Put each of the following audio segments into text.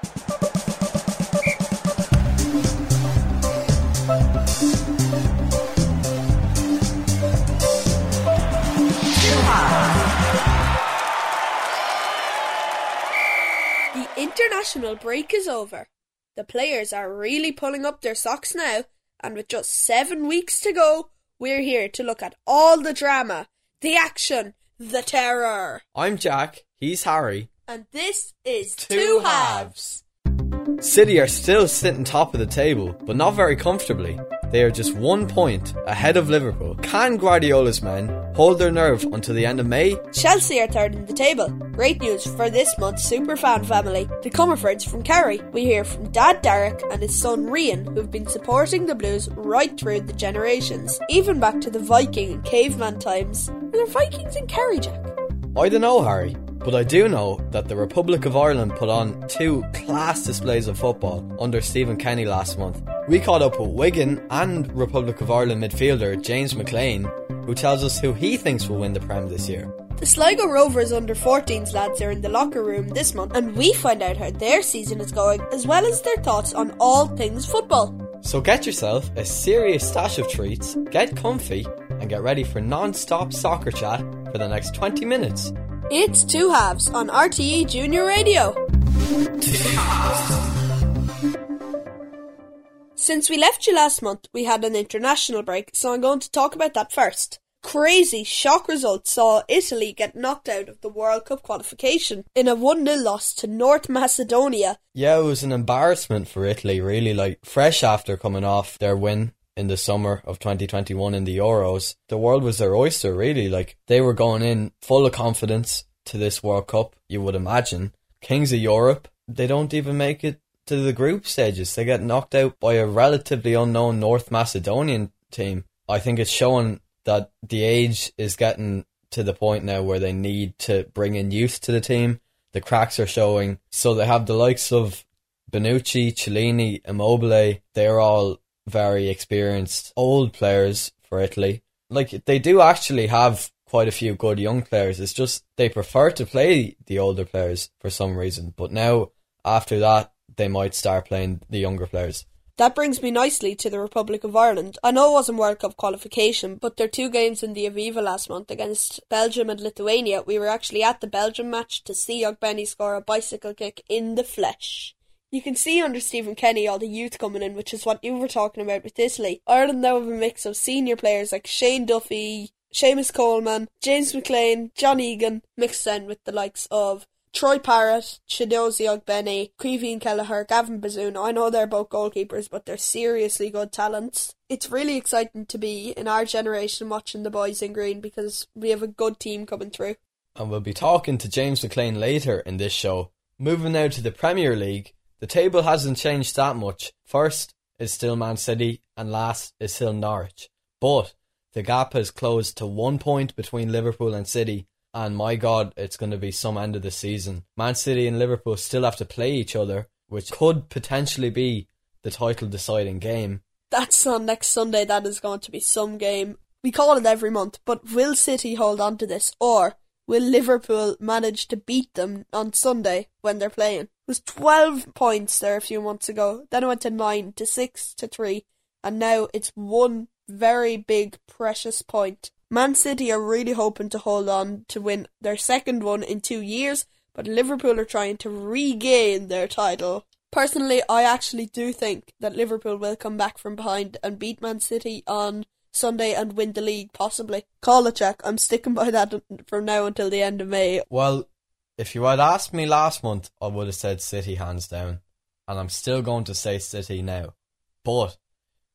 The international break is over. The players are really pulling up their socks now, and with just seven weeks to go, we're here to look at all the drama, the action, the terror. I'm Jack, he's Harry. And this is Two, halves. City are still sitting top of the table, but not very comfortably. They are just one point ahead of Liverpool. Can Guardiola's men hold their nerve until the end of May? Chelsea are third in the table. Great news for this month's superfan family, the Comerfords from Kerry. We hear from Dad Derek and his son Rian, who've been supporting the Blues right through the generations, even back to the Viking and caveman times. Are there Vikings in Kerry, Jack? I don't know, Harry, but I do know that the Republic of Ireland put on two class displays of football under Stephen Kenny last month. We caught up with Wigan and Republic of Ireland midfielder James McClean, who tells us who he thinks will win the Prem this year. The Sligo Rovers under 14s lads are in the locker room this month, and we find out how their season is going, as well as their thoughts on all things football. So get yourself a serious stash of treats, get comfy, and get ready for non-stop soccer chat for the next 20 minutes. It's Two Halves on RTE Junior Radio. Since we left you last month, we had an international break, so I'm going to talk about that first. Crazy shock results saw Italy get knocked out of the World Cup qualification in a 1 0 loss to North Macedonia. Yeah, it was an embarrassment for Italy, really. Like, fresh after coming off their win in the summer of 2021 in the Euros, the world was their oyster, really. Like, they were going in full of confidence to this World Cup, you would imagine. Kings of Europe, they don't even make it to the group stages. They get knocked out by a relatively unknown North Macedonian team. I think it's showing that the age is getting to the point now where they need to bring in youth to the team. The cracks are showing. So they have the likes of Bonucci, Chiellini, Immobile. They're all very experienced old players for Italy. Like they do actually have quite a few good young players. It's just they prefer to play the older players for some reason. But now after that, they might start playing the younger players. That brings me nicely to the Republic of Ireland. I know it wasn't World Cup qualification, but their two games in the Aviva last month against Belgium and Lithuania, we were actually at the Belgium match to see Ogbene score a bicycle kick in the flesh. You can see under Stephen Kenny all the youth coming in, which is what you were talking about with Italy. Ireland now have a mix of senior players like Shane Duffy, Seamus Coleman, James McClean, John Egan, mixed in with the likes of Troy Parrott, Chiedozie Ogbene, Caoimhín Kelleher, Gavin Bazunu. I know they're both goalkeepers, but they're seriously good talents. It's really exciting to be in our generation watching the boys in green because we have a good team coming through. And we'll be talking to James McClean later in this show. Moving now to the Premier League, the table hasn't changed that much. First is still Man City, and last is still Norwich. But the gap has closed to one point between Liverpool and City, and my God, it's going to be some end of the season. Man City and Liverpool still have to play each other, which could potentially be the title deciding game. That's on next Sunday. That is going to be some game. We call it every month, but will City hold on to this, or will Liverpool manage to beat them on Sunday when they're playing? Was 12 points there a few months ago. Then it went to 9 to 6 to 3, and now it's one very big, precious point. Man City are really hoping to hold on to win their second one in two years, but Liverpool are trying to regain their title. Personally, I actually do think that Liverpool will come back from behind and beat Man City on Sunday and win the league, possibly. Call it, Jack. I'm sticking by that from now until the end of May. Well, if you had asked me last month, I would have said City hands down. And I'm still going to say City now. But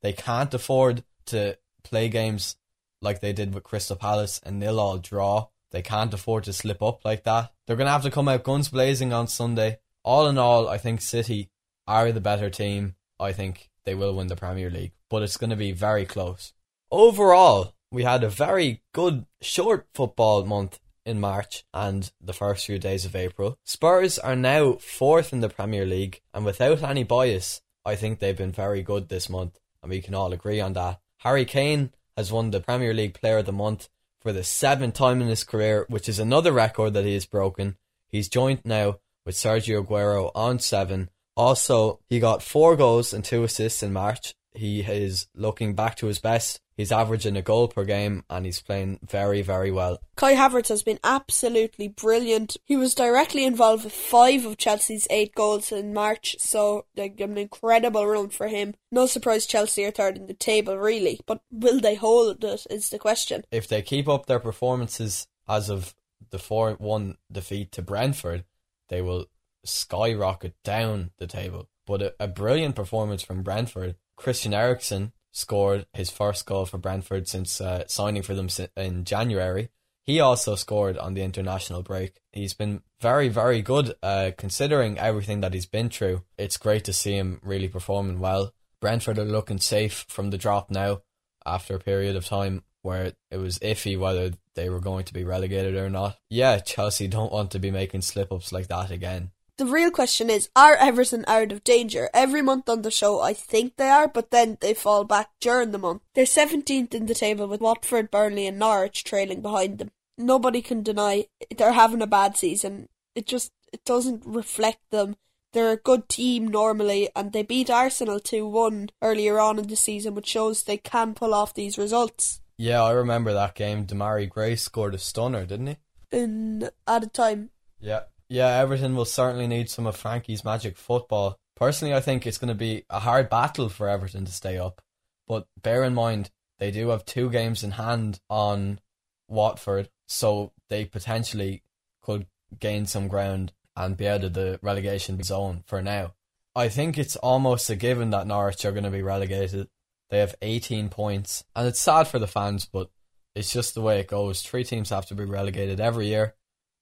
they can't afford to play games like they did with Crystal Palace and nil all draw. They can't afford to slip up like that. They're going to have to come out guns blazing on Sunday. All in all, I think City are the better team. I think they will win the Premier League, but it's going to be very close. Overall, we had a very good short football month in March and the first few days of April. Spurs are now fourth in the Premier League, and without any bias, I think they've been very good this month, and we can all agree on that. Harry Kane has won the Premier League Player of the Month for the seventh time in his career, which is another record that he has broken. He's joined now with Sergio Aguero on seven. Also, he got four goals and two assists in March. He is looking back to his best. He's averaging a goal per game and he's playing very, very well. Kai Havertz has been absolutely brilliant. He was directly involved with five of Chelsea's eight goals in March, so like an incredible run for him. No surprise Chelsea are third in the table, really, but will they hold it is the question. If they keep up their performances as of the 4 1 defeat to Brentford, they will skyrocket down the table. But a, a brilliant performance from Brentford. Christian Eriksen scored his first goal for Brentford since uh, signing for them in January. He also scored on the international break. He's been very, very good uh, considering everything that he's been through. It's great to see him really performing well. Brentford are looking safe from the drop now after a period of time where it was iffy whether they were going to be relegated or not. Yeah, Chelsea don't want to be making slip ups like that again. The real question is, are Everton out of danger? Every month on the show, I think they are, but then they fall back during the month. They're 17th in the table with Watford, Burnley, and Norwich trailing behind them. Nobody can deny they're having a bad season. It just it doesn't reflect them. They're a good team normally, and they beat Arsenal 2 1 earlier on in the season, which shows they can pull off these results. Yeah, I remember that game. Demarai Gray scored a stunner, didn't he? In at a time. Yeah, yeah. Everton will certainly need some of Frankie's magic football. Personally, I think it's going to be a hard battle for Everton to stay up. But bear in mind, they do have two games in hand on Watford, so they potentially could gain some ground and be out of the relegation zone for now. I think it's almost a given that Norwich are going to be relegated. They have 18 points, and it's sad for the fans, but it's just the way it goes. Three teams have to be relegated every year,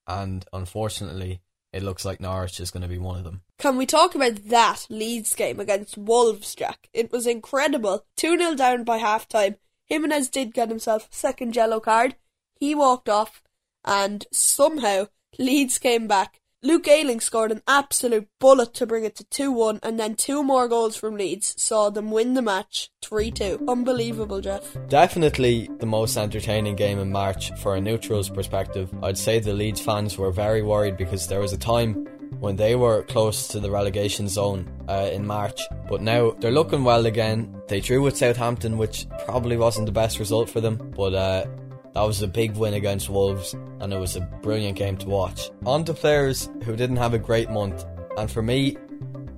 and unfortunately, it looks like Norwich is going to be one of them. Can we talk about that Leeds game against Wolves, Jack? It was incredible. 2 0 down by half time. Jimenez did get himself a second yellow card. He walked off, and somehow Leeds came back Luke Ayling scored an absolute bullet to bring it to 2 1, and then two more goals from Leeds saw them win the match 3 2. Unbelievable, Jeff. Definitely the most entertaining game in March for a neutral's perspective. I'd say the Leeds fans were very worried because there was a time when they were close to the relegation zone uh, in March, but now they're looking well again. They drew with Southampton, which probably wasn't the best result for them, but uh, that was a big win against Wolves, and it was a brilliant game to watch. On to players who didn't have a great month, and for me,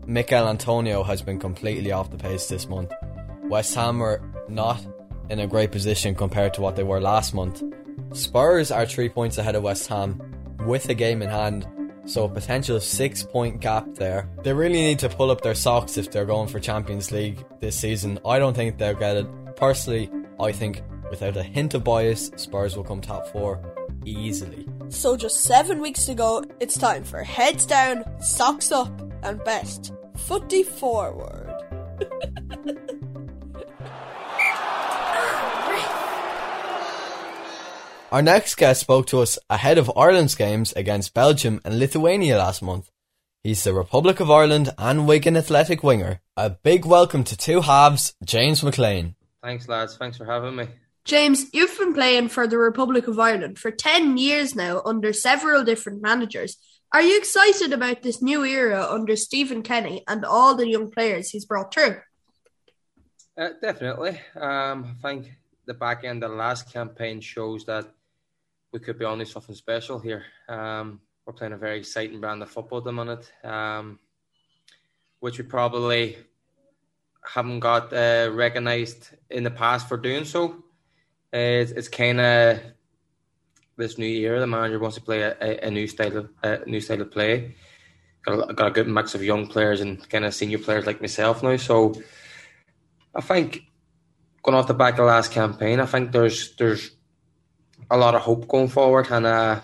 Michail Antonio has been completely off the pace this month. West Ham are not in a great position compared to what they were last month. Spurs are three points ahead of West Ham with a game in hand, so a potential six point gap there. They really need to pull up their socks if they're going for Champions League this season. I don't think they'll get it. Personally, I think Without a hint of bias, Spurs will come top four easily. So, just seven weeks to go, it's time for heads down, socks up, and best footy forward. Our next guest spoke to us ahead of Ireland's games against Belgium and Lithuania last month. He's the Republic of Ireland and Wigan Athletic winger. A big welcome to two halves, James McClean. Thanks, lads. Thanks for having me. James, you've been playing for the Republic of Ireland for 10 years now under several different managers. Are you excited about this new era under Stephen Kenny and all the young players he's brought through? Uh, definitely. Um, I think the back end of the last campaign shows that we could be onto something special here. Um, we're playing a very exciting brand of football at the minute, um, which we probably haven't got uh, recognised in the past for doing so it's, it's kind of this new year. The manager wants to play a, a, a new style of a new style of play. Got a, got a good mix of young players and kind of senior players like myself now. So I think going off the back of the last campaign, I think there's there's a lot of hope going forward, and uh,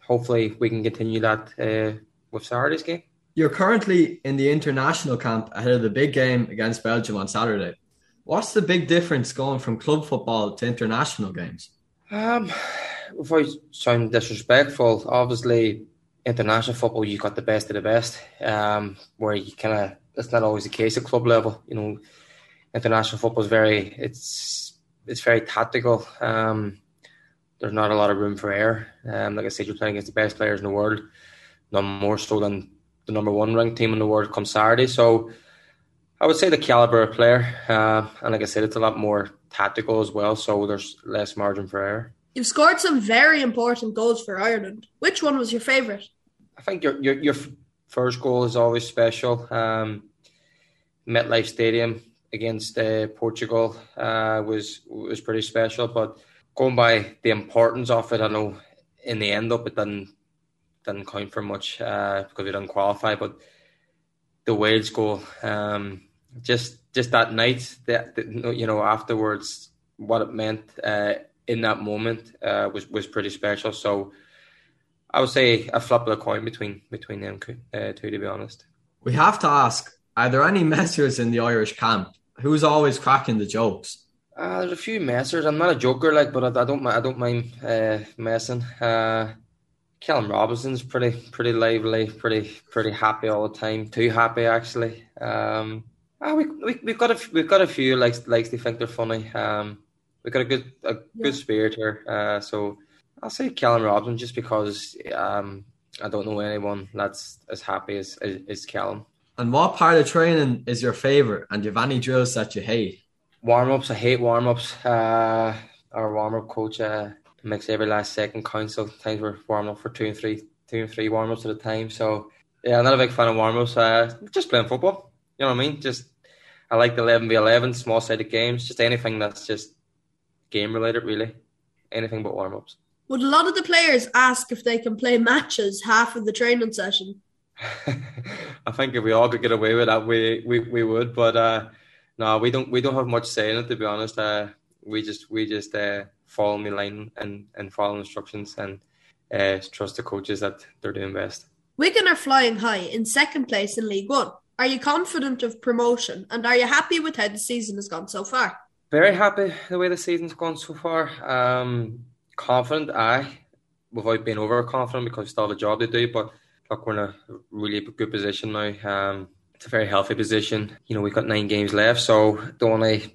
hopefully we can continue that uh, with Saturday's game. You're currently in the international camp ahead of the big game against Belgium on Saturday. What's the big difference going from club football to international games? Um, if I sound disrespectful, obviously international football you got the best of the best. Um, where you kind of that's not always the case at club level. You know, international football is very it's it's very tactical. Um, there's not a lot of room for error. Um, like I said, you're playing against the best players in the world. none more so than the number one ranked team in the world come Saturday. So I would say the caliber of player, uh, and like I said, it's a lot more tactical as well. So there's less margin for error. You've scored some very important goals for Ireland. Which one was your favourite? I think your your, your first goal is always special. Um, MetLife Stadium against uh, Portugal uh, was was pretty special, but going by the importance of it, I know in the end up it didn't didn't count for much uh, because we didn't qualify. But the Wales goal, um, just just that night, that, you know afterwards, what it meant uh, in that moment uh, was was pretty special. So I would say a flip of the coin between between them uh, two, to be honest. We have to ask: Are there any messers in the Irish camp? Who's always cracking the jokes? Uh, there's a few messers. I'm not a joker, like, but I, I don't. I don't mind uh, messing. Callum Robinson's pretty, pretty lively, pretty, pretty happy all the time. Too happy, actually. Um, uh, we, we we've got a we've got a few likes likes to think they're funny. Um, we've got a good a good yeah. spirit here. Uh, so I'll say Callum Robinson just because um, I don't know anyone that's as happy as, as, as Callum. And what part of training is your favourite? And do you have any drills that you hate? Warm ups, I hate warm ups. Uh, our warm up coach uh, makes every last second count. So times we're warming up for two and three, two and three warm ups at a time. So yeah, I'm not a big fan of warm ups. Uh, just playing football. You know what I mean? Just I like the eleven v eleven, small sided games. Just anything that's just game related, really. Anything but warm ups. Would a lot of the players ask if they can play matches half of the training session? I think if we all could get away with that, we we, we would. But uh, no, we don't we don't have much say in it to be honest. Uh, we just we just uh, follow the line and and follow instructions and uh, trust the coaches that they're doing best. Wigan are flying high in second place in League One. Are you confident of promotion and are you happy with how the season has gone so far? Very happy the way the season's gone so far. Um, confident, I, without being overconfident because we still have a job to do. But look, we're in a really good position now. Um, it's a very healthy position. You know, we've got nine games left, so don't want to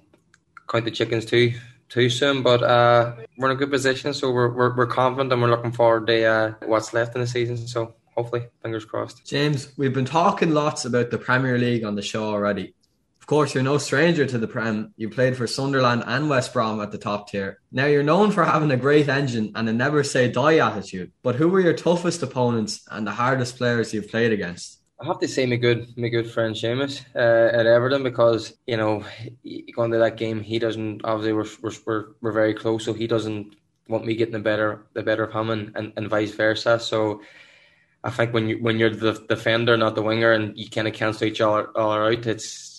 count the chickens too too soon. But uh, we're in a good position, so we're, we're, we're confident and we're looking forward to uh, what's left in the season. So hopefully, fingers crossed. James, we've been talking lots about the Premier League on the show already Of course, you're no stranger to the Prem. You played for Sunderland and West Brom at the top tier. Now, you're known for having a great engine and a never say die attitude. But who were your toughest opponents and the hardest players you've played against? I have to say my good my good friend Seamus uh, at Everton because you know going to that game he doesn't obviously we're, we're, we're very close so he doesn't want me getting the better the better of him and, and, and vice versa so I think when you when you're the defender not the winger and you kind of cancel each other all out it's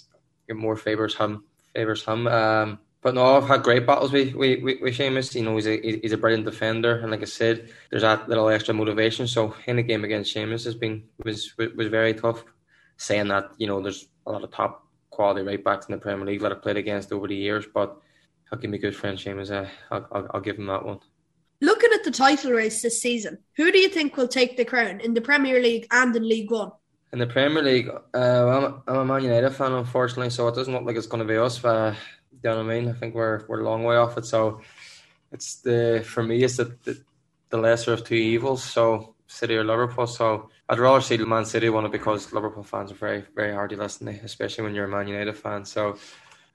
it more favours him. Favours him. Um, but no, I've had great battles with with, with, with Seamus. You know, he's a he's a brilliant defender, and like I said, there's that little extra motivation. So in the game against Seamus has been was was very tough. Saying that, you know, there's a lot of top quality right backs in the Premier League that I've played against over the years, but I'll give me good friend Seamus. Uh, I'll, I'll, I'll give him that one. Looking at the title race this season, who do you think will take the crown in the Premier League and in League One? In the Premier League, uh, I'm, I'm a Man United fan, unfortunately, so it doesn't look like it's going to be us. Uh, you know what I mean? I think we're we're a long way off it. So it's the for me, it's the, the, the lesser of two evils. So City or Liverpool. So I'd rather see Man City win it because Liverpool fans are very very hard to listen to, especially when you're a Man United fan. So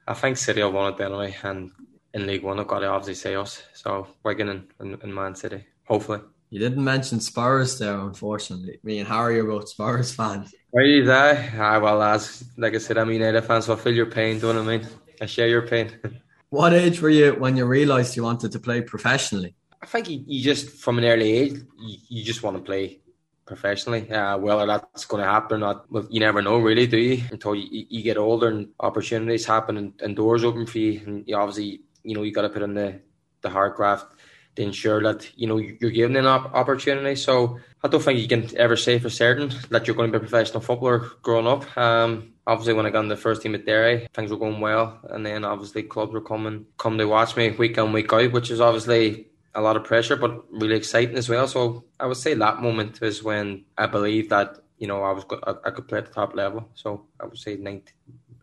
I think City will win it anyway, and in League One, I've got to obviously say us. So Wigan and, and, and Man City, hopefully. You didn't mention Spurs there, unfortunately. Me and Harry are both Spurs fans. Are you there? Ah, well, as like I said, I'm a United fan, so I feel your pain. Do you know what I mean? I share your pain. what age were you when you realised you wanted to play professionally? I think you, you just, from an early age, you, you just want to play professionally. Uh, whether that's going to happen or not, well, you never know, really, do you? Until you, you get older and opportunities happen and, and doors open for you, and you obviously, you know, you got to put in the the hard graft to ensure that you know you're given an opportunity. So I don't think you can ever say for certain that you're going to be a professional footballer growing up. Um, obviously, when I got in the first team at Derry, things were going well, and then obviously clubs were coming come to watch me week in week out, which is obviously a lot of pressure, but really exciting as well. So I would say that moment is when I believe that you know I was I could play at the top level. So I would say 19,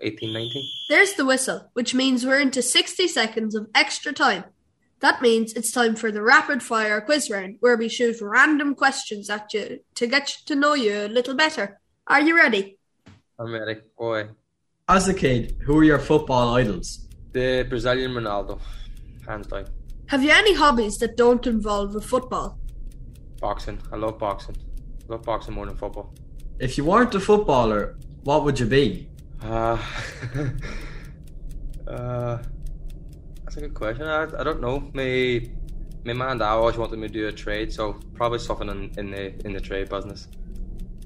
18, 19. There's the whistle, which means we're into 60 seconds of extra time. That means it's time for the rapid fire quiz round, where we shoot random questions at you to get to know you a little better. Are you ready? I'm ready. Boy. As a kid, who were your football idols? The Brazilian Ronaldo. Hands down. Have you any hobbies that don't involve with football? Boxing. I love boxing. I love boxing more than football. If you weren't a footballer, what would you be? Uh, uh, that's a good question. I, I don't know. My my man dad always wanted me to do a trade, so probably something in, in the in the trade business.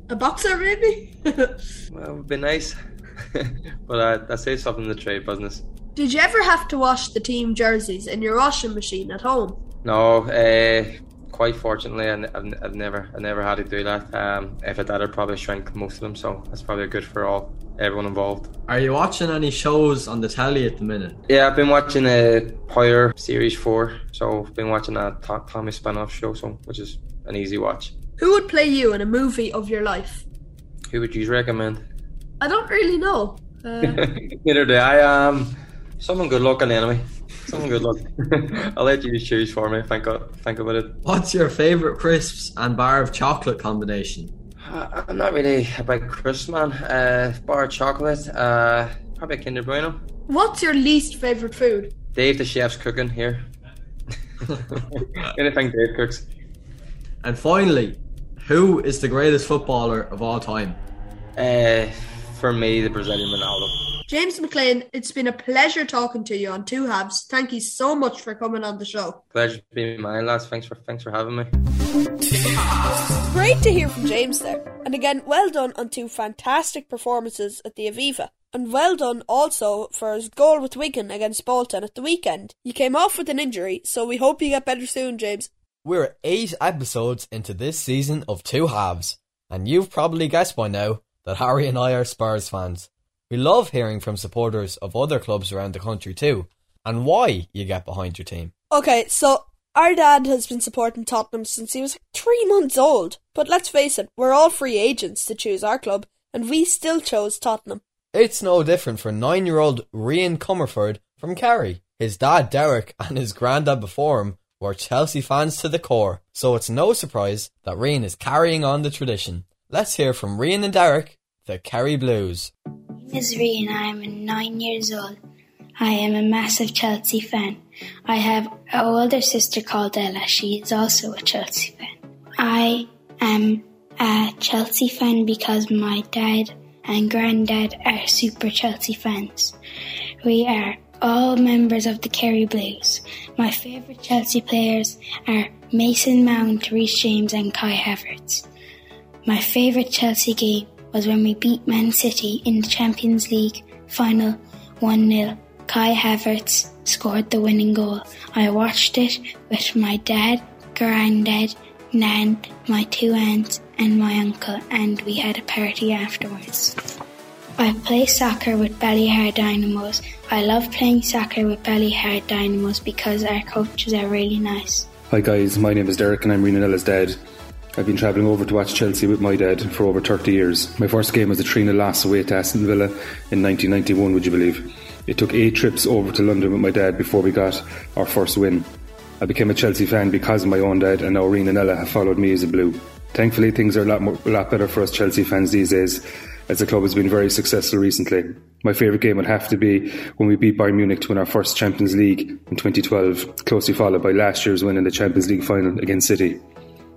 A boxer, maybe? Well, it would be nice, but I I say something in the trade business. Did you ever have to wash the team jerseys in your washing machine at home? No, uh, quite fortunately, I, have I've never I never had to do that. Um, if I did, I'd probably shrink most of them, so that's probably good for all everyone involved. Are you watching any shows on the telly at the minute? Yeah, I've been watching a uh, Power Series Four, so I've been watching a Tommy spin-off show, so which is an easy watch. Who would play you in a movie of your life? Who would you recommend? I don't really know. Uh, Neither do I. Um, someone good looking anyway. Someone good luck. I'll let you choose for me. Think of, think about it. What's your favourite crisps and bar of chocolate combination? Uh, I'm not really a big crisp man. Uh, bar of chocolate. Uh, probably a Kinder Bueno. what's your least favourite food? Dave the chef's cooking here. Anything Dave cooks. And finally, who is the greatest footballer of all time? Uh, for me, the Brazilian Ronaldo. James McClean, it's been a pleasure talking to you on Two Halves. Thank you so much for coming on the show. Pleasure being mine, lads. Thanks for thanks for having me. Great to hear from James there. And again, well done on two fantastic performances at the Aviva. And well done also for his goal with Wigan against Bolton at the weekend. You came off with an injury, so we hope you get better soon, James. We're eight episodes into this season of Two Halves, and you've probably guessed by now that Harry and I are Spurs fans. We love hearing from supporters of other clubs around the country too, and why you get behind your team. Okay, so our dad has been supporting Tottenham since he was like three months old. But let's face it, we're all free agents to choose our club, and we still chose Tottenham. It's no different for nine year old Rian Comerford from Kerry. His dad Derek and his granddad before him were Chelsea fans to the core, so it's no surprise that Rian is carrying on the tradition. Let's hear from Rian and Derek, the Kerry Blues. Is Rian. I am nine years old. I am a massive Chelsea fan. I have an older sister called Ella. She is also a Chelsea fan. I am a Chelsea fan because my dad and granddad are super Chelsea fans. We are all members of the Kerry Blues. My favourite Chelsea players are Mason Mount, Reece James, and Kai Havertz. My favourite Chelsea game was when we beat Man City in the Champions League final 1 0. Kai Havertz scored the winning goal. I watched it with my dad, granddad, nan, my two aunts, and my uncle, and we had a party afterwards. I play soccer with Ballyhar Dynamos. I love playing soccer with Ballyhar Dynamos because our coaches are really nice. Hi guys, my name is Derek and I'm Renanella's dad. I've been travelling over to watch Chelsea with my dad for over 30 years. My first game was a 3 0 loss away to Aston Villa in 1991, would you believe? It took eight trips over to London with my dad before we got our first win. I became a Chelsea fan because of my own dad, and now Reen and Ella have followed me as a blue. Thankfully, things are a lot, more, a lot better for us Chelsea fans these days, as the club has been very successful recently. My favourite game would have to be when we beat Bayern Munich to win our first Champions League in 2012, closely followed by last year's win in the Champions League final against City.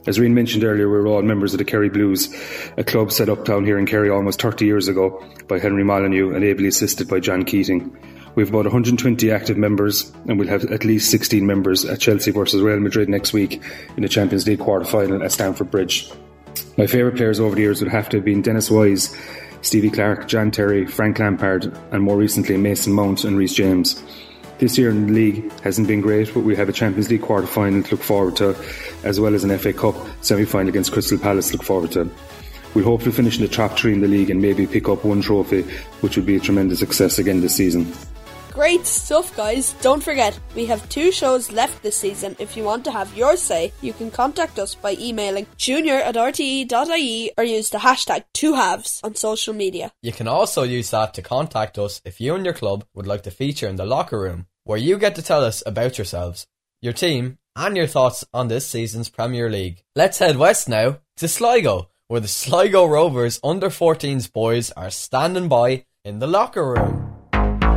As Reen mentioned earlier, we're all members of the Kerry Blues, a club set up down here in Kerry almost 30 years ago by Henry Molyneux and ably assisted by John Keating. We have about 120 active members, and we'll have at least 16 members at Chelsea versus Real Madrid next week in the Champions League quarter final at Stamford Bridge. My favourite players over the years would have to have been Dennis Wise, Stevie Clarke, John Terry, Frank Lampard, and more recently Mason Mount and Reece James. This year in the league hasn't been great, but we have a Champions League quarter final to look forward to, as well as an FA Cup semi final against Crystal Palace to look forward to. We'll hopefully finish in the top three in the league and maybe pick up one trophy, which would be a tremendous success again this season. Great stuff, guys. Don't forget, we have two shows left this season. If you want to have your say, you can contact us by emailing junior at rte.ie or use the hashtag two halves on social media. You can also use that to contact us if you and your club would like to feature in the locker room, where you get to tell us about yourselves. your team, and your thoughts on this season's Premier League. Let's head west now to Sligo, where the Sligo Rovers under 14s boys are standing by in the locker room.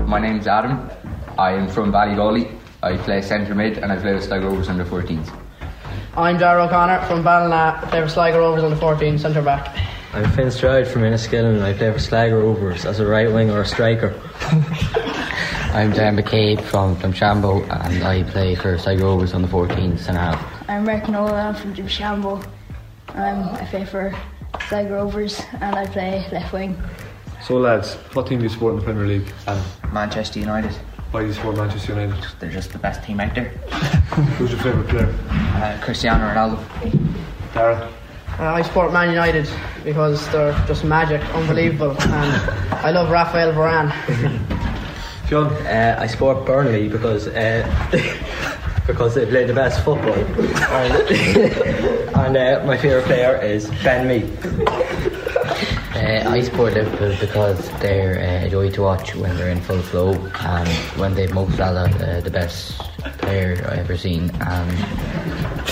My name's Adam. I am from Ballygawley. I play centre mid and I play with Sligo Rovers under 14s. I'm Darrell O'Connor from Ballina. I play for Sligo Rovers under 14 centre back. I'm Finn Stroud from Enniskillen and I play for Sligo Rovers as a right wing or a striker. I'm Dan McCabe from Drumshanbo and I play for Sligo Rovers on the 14th centre half. I'm Rick Nolan from Drumshanbo. Um, I play for Sligo Rovers and I play left wing. So, lads, what team do you support in the Premier League? And Manchester United. why do you support Manchester United? They're just the best team out there. Who's your favourite player? Uh, Cristiano Ronaldo. Dara? Uh, I support Man United because they're just magic, unbelievable, and I love Rafael Varane. John? Uh, I support Burnley because uh, because they play the best football. and and uh, my favourite player is Ben Mee. Uh, I support Liverpool because they're uh, a joy to watch when they're in full flow and when they've Mo Salah, uh, the best player I've ever seen, and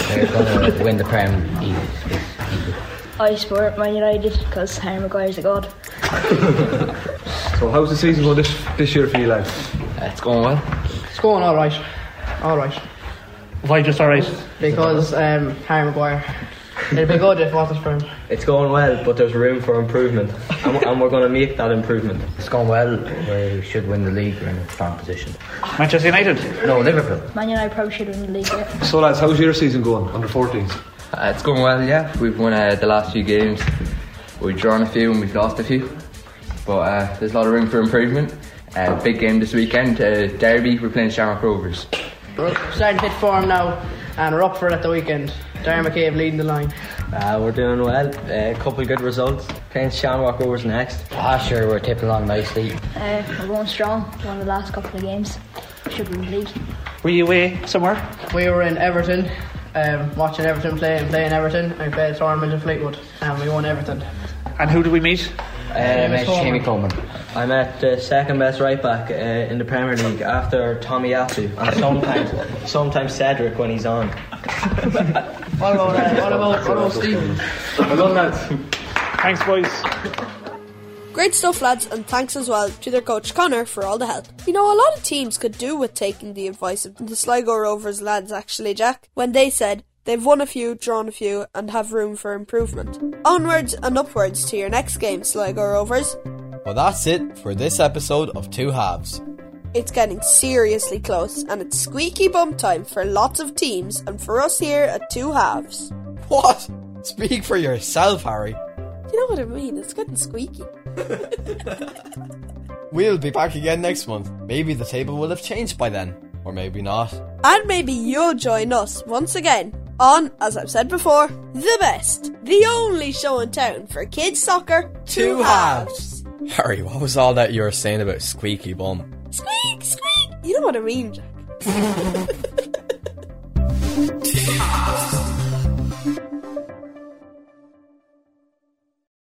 they're going to win the Prem easy. easy. I support Man United because Harry Maguire's a god. So, how's the season going this, this year for you, lads? Uh, it's going well. It's going all right, all right. Why just alright? Because um, Harry Maguire. It'd be good if it wasn't for him. It's going well, but there's room for improvement, and, and we're going to make that improvement. It's going well. We should win the league. We're in a strong position. Manchester United? No, Liverpool. Man United probably should win the league. Yeah. So, lads, how's your season going under 14s? Uh, it's going well, yeah. We've won uh, the last few games. We've drawn a few and we've lost a few. But uh, there's a lot of room for improvement. Uh, big game this weekend, uh, Derby, we're playing Shamrock Rovers. We're starting to hit form now, and we're up for it at the weekend. Darren McCabe leading the line. Uh, we're doing well. A couple of good results. Playing Shamrock Rovers next. Ah, sure, we're tipping along nicely. Uh, we're going strong. Won the last couple of games. Should win the league. Were you away somewhere? We were in Everton, um, watching Everton play and playing Everton. I played a tournament in Fleetwood, and we won Everton. And who did we meet? Uh, met Jamie Coleman. I'm at the second best right back uh, in the Premier League after Tomiyasu and sometimes sometimes Cedric when he's on. What about, uh, what about, what about Stephen? Well done, lads. Thanks, boys. Great stuff, lads, and thanks as well to their coach Connor for all the help. You know, a lot of teams could do with taking the advice of the Sligo Rovers lads, actually, Jack, when they said they've won a few, drawn a few, and have room for improvement. Onwards and upwards to your next game, Sligo Rovers. Well, that's it for this episode of Two Halves. It's getting seriously close, and it's squeaky bum time for lots of teams and for us here at Two Halves. What? Speak for yourself, Harry. You know what I mean? It's getting squeaky. We'll be back again next month. Maybe the table will have changed by then, or maybe not. And maybe you'll join us once again on, as I've said before, the best, the only show in town for kids soccer, two, halves. Harry, what was all that you were saying about squeaky bum? Squeak, squeak! You know what I mean, Jack.